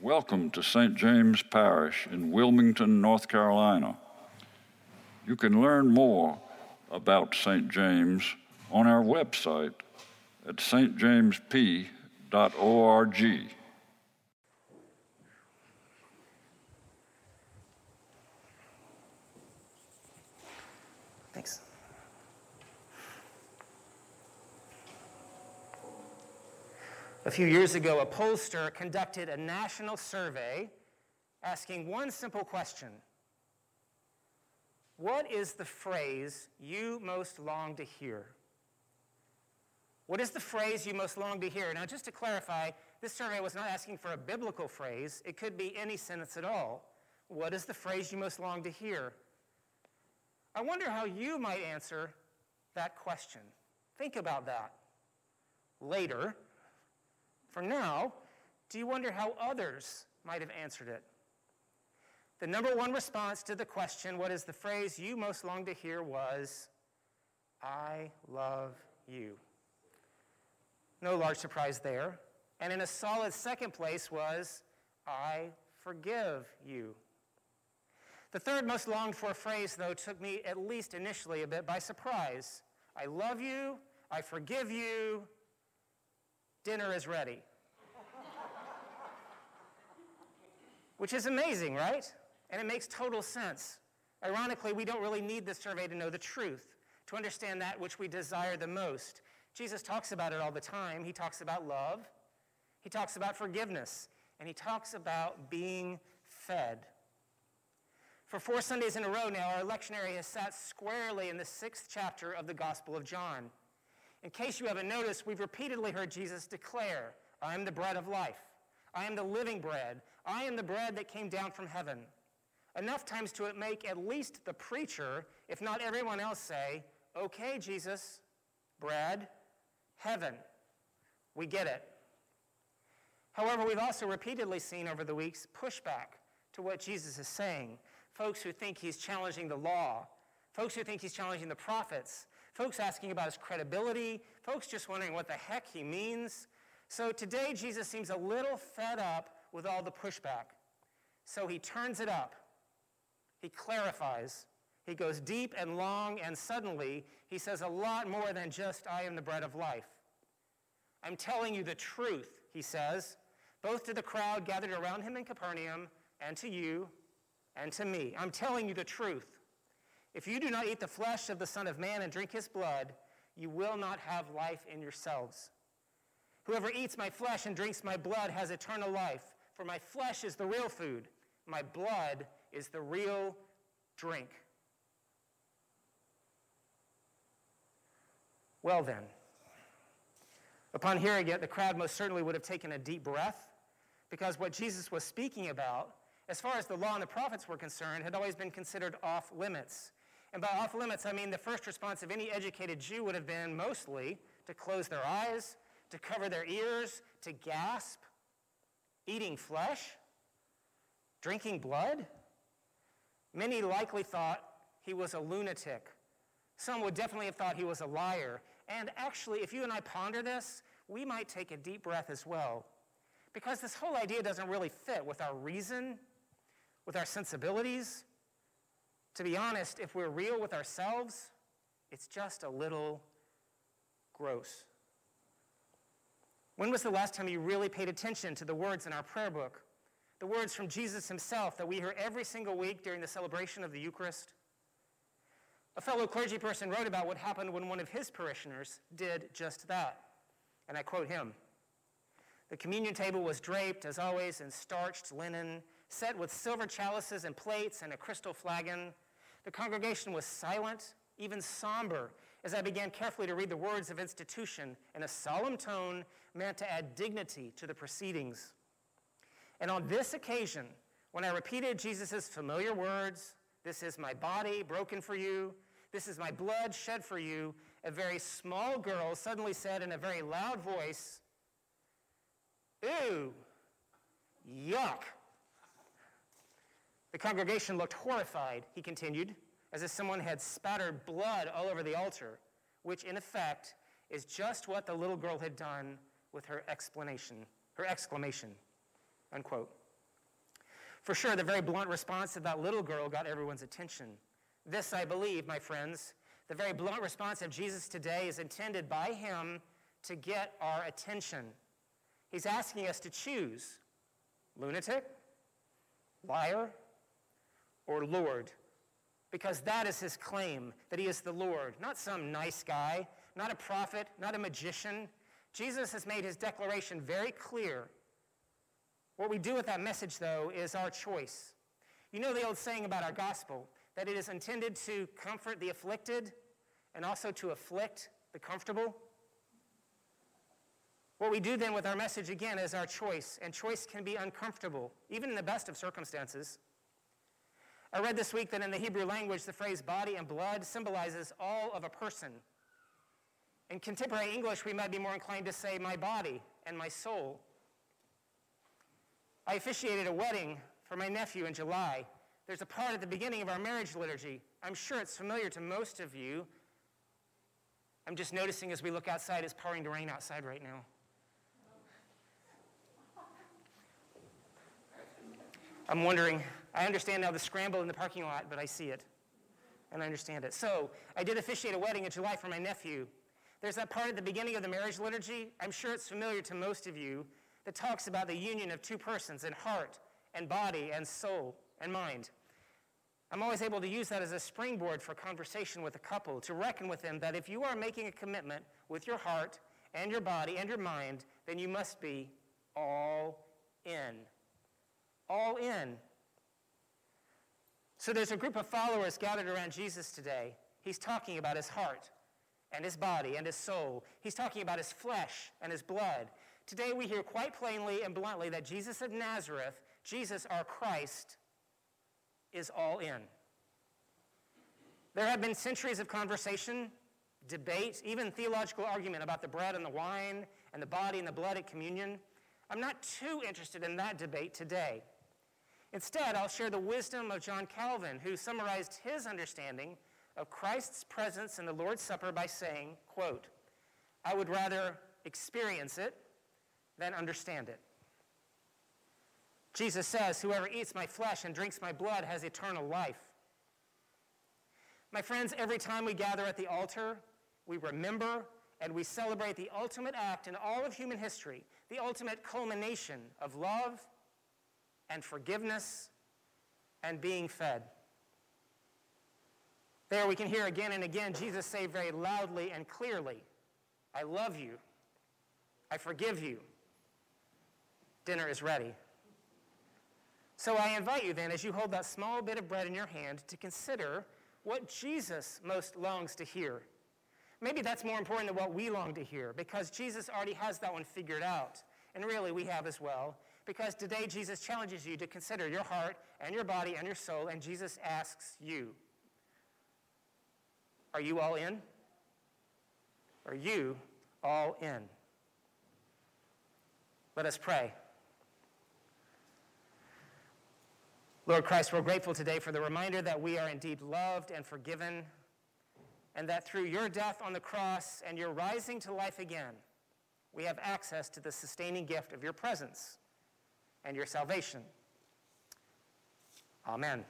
Welcome to St. James Parish in Wilmington, North Carolina. You can learn more about St. James on our website at stjamesp.org. A few years ago, a pollster conducted a national survey asking one simple question What is the phrase you most long to hear? What is the phrase you most long to hear? Now, just to clarify, this survey was not asking for a biblical phrase, it could be any sentence at all. What is the phrase you most long to hear? I wonder how you might answer that question. Think about that later. For now, do you wonder how others might have answered it? The number one response to the question, what is the phrase you most long to hear, was, I love you. No large surprise there. And in a solid second place was, I forgive you. The third most longed for phrase, though, took me at least initially a bit by surprise. I love you, I forgive you, dinner is ready. Which is amazing, right? And it makes total sense. Ironically, we don't really need this survey to know the truth, to understand that which we desire the most. Jesus talks about it all the time. He talks about love, he talks about forgiveness, and he talks about being fed. For four Sundays in a row now, our lectionary has sat squarely in the sixth chapter of the Gospel of John. In case you haven't noticed, we've repeatedly heard Jesus declare, I am the bread of life. I am the living bread. I am the bread that came down from heaven. Enough times to make at least the preacher, if not everyone else, say, Okay, Jesus, bread, heaven. We get it. However, we've also repeatedly seen over the weeks pushback to what Jesus is saying. Folks who think he's challenging the law, folks who think he's challenging the prophets, folks asking about his credibility, folks just wondering what the heck he means. So today, Jesus seems a little fed up with all the pushback. So he turns it up, he clarifies, he goes deep and long, and suddenly he says a lot more than just, I am the bread of life. I'm telling you the truth, he says, both to the crowd gathered around him in Capernaum and to you and to me. I'm telling you the truth. If you do not eat the flesh of the Son of Man and drink his blood, you will not have life in yourselves. Whoever eats my flesh and drinks my blood has eternal life, for my flesh is the real food, my blood is the real drink. Well, then, upon hearing it, the crowd most certainly would have taken a deep breath because what Jesus was speaking about, as far as the law and the prophets were concerned, had always been considered off limits. And by off limits, I mean the first response of any educated Jew would have been mostly to close their eyes, to cover their ears, to gasp, eating flesh, drinking blood. Many likely thought he was a lunatic. Some would definitely have thought he was a liar. And actually, if you and I ponder this, we might take a deep breath as well. Because this whole idea doesn't really fit with our reason, with our sensibilities. To be honest, if we're real with ourselves, it's just a little gross. When was the last time you really paid attention to the words in our prayer book? The words from Jesus himself that we hear every single week during the celebration of the Eucharist? A fellow clergy person wrote about what happened when one of his parishioners did just that. And I quote him The communion table was draped, as always, in starched linen, set with silver chalices and plates and a crystal flagon. The congregation was silent, even somber, as I began carefully to read the words of institution in a solemn tone meant to add dignity to the proceedings. And on this occasion, when I repeated Jesus' familiar words, This is my body broken for you, this is my blood shed for you. A very small girl suddenly said in a very loud voice, Ew, yuck. The congregation looked horrified, he continued, as if someone had spattered blood all over the altar, which in effect is just what the little girl had done with her explanation, her exclamation, unquote. For sure, the very blunt response of that little girl got everyone's attention. This, I believe, my friends, the very blunt response of Jesus today is intended by him to get our attention. He's asking us to choose lunatic, liar, or Lord, because that is his claim that he is the Lord, not some nice guy, not a prophet, not a magician. Jesus has made his declaration very clear. What we do with that message, though, is our choice. You know the old saying about our gospel that it is intended to comfort the afflicted and also to afflict the comfortable? What we do then with our message again is our choice, and choice can be uncomfortable, even in the best of circumstances. I read this week that in the Hebrew language, the phrase body and blood symbolizes all of a person. In contemporary English, we might be more inclined to say my body and my soul. I officiated a wedding for my nephew in July. There's a part at the beginning of our marriage liturgy. I'm sure it's familiar to most of you. I'm just noticing as we look outside, it's pouring to rain outside right now. I'm wondering, I understand now the scramble in the parking lot, but I see it. And I understand it. So, I did officiate a wedding in July for my nephew. There's that part at the beginning of the marriage liturgy. I'm sure it's familiar to most of you that talks about the union of two persons in heart and body and soul and mind. I'm always able to use that as a springboard for conversation with a couple to reckon with them that if you are making a commitment with your heart and your body and your mind, then you must be all in all in. So there's a group of followers gathered around Jesus today. He's talking about his heart and his body and his soul. He's talking about his flesh and his blood. Today we hear quite plainly and bluntly that Jesus of Nazareth, Jesus our Christ, is all in. There have been centuries of conversation, debate, even theological argument about the bread and the wine and the body and the blood at communion. I'm not too interested in that debate today. Instead, I'll share the wisdom of John Calvin, who summarized his understanding of Christ's presence in the Lord's Supper by saying, quote, I would rather experience it than understand it. Jesus says, Whoever eats my flesh and drinks my blood has eternal life. My friends, every time we gather at the altar, we remember and we celebrate the ultimate act in all of human history, the ultimate culmination of love and forgiveness and being fed. There we can hear again and again Jesus say very loudly and clearly, I love you. I forgive you. Dinner is ready. So I invite you then, as you hold that small bit of bread in your hand, to consider what Jesus most longs to hear. Maybe that's more important than what we long to hear, because Jesus already has that one figured out. And really, we have as well because today Jesus challenges you to consider your heart and your body and your soul, and Jesus asks you Are you all in? Are you all in? Let us pray. Lord Christ, we're grateful today for the reminder that we are indeed loved and forgiven, and that through your death on the cross and your rising to life again, we have access to the sustaining gift of your presence and your salvation. Amen.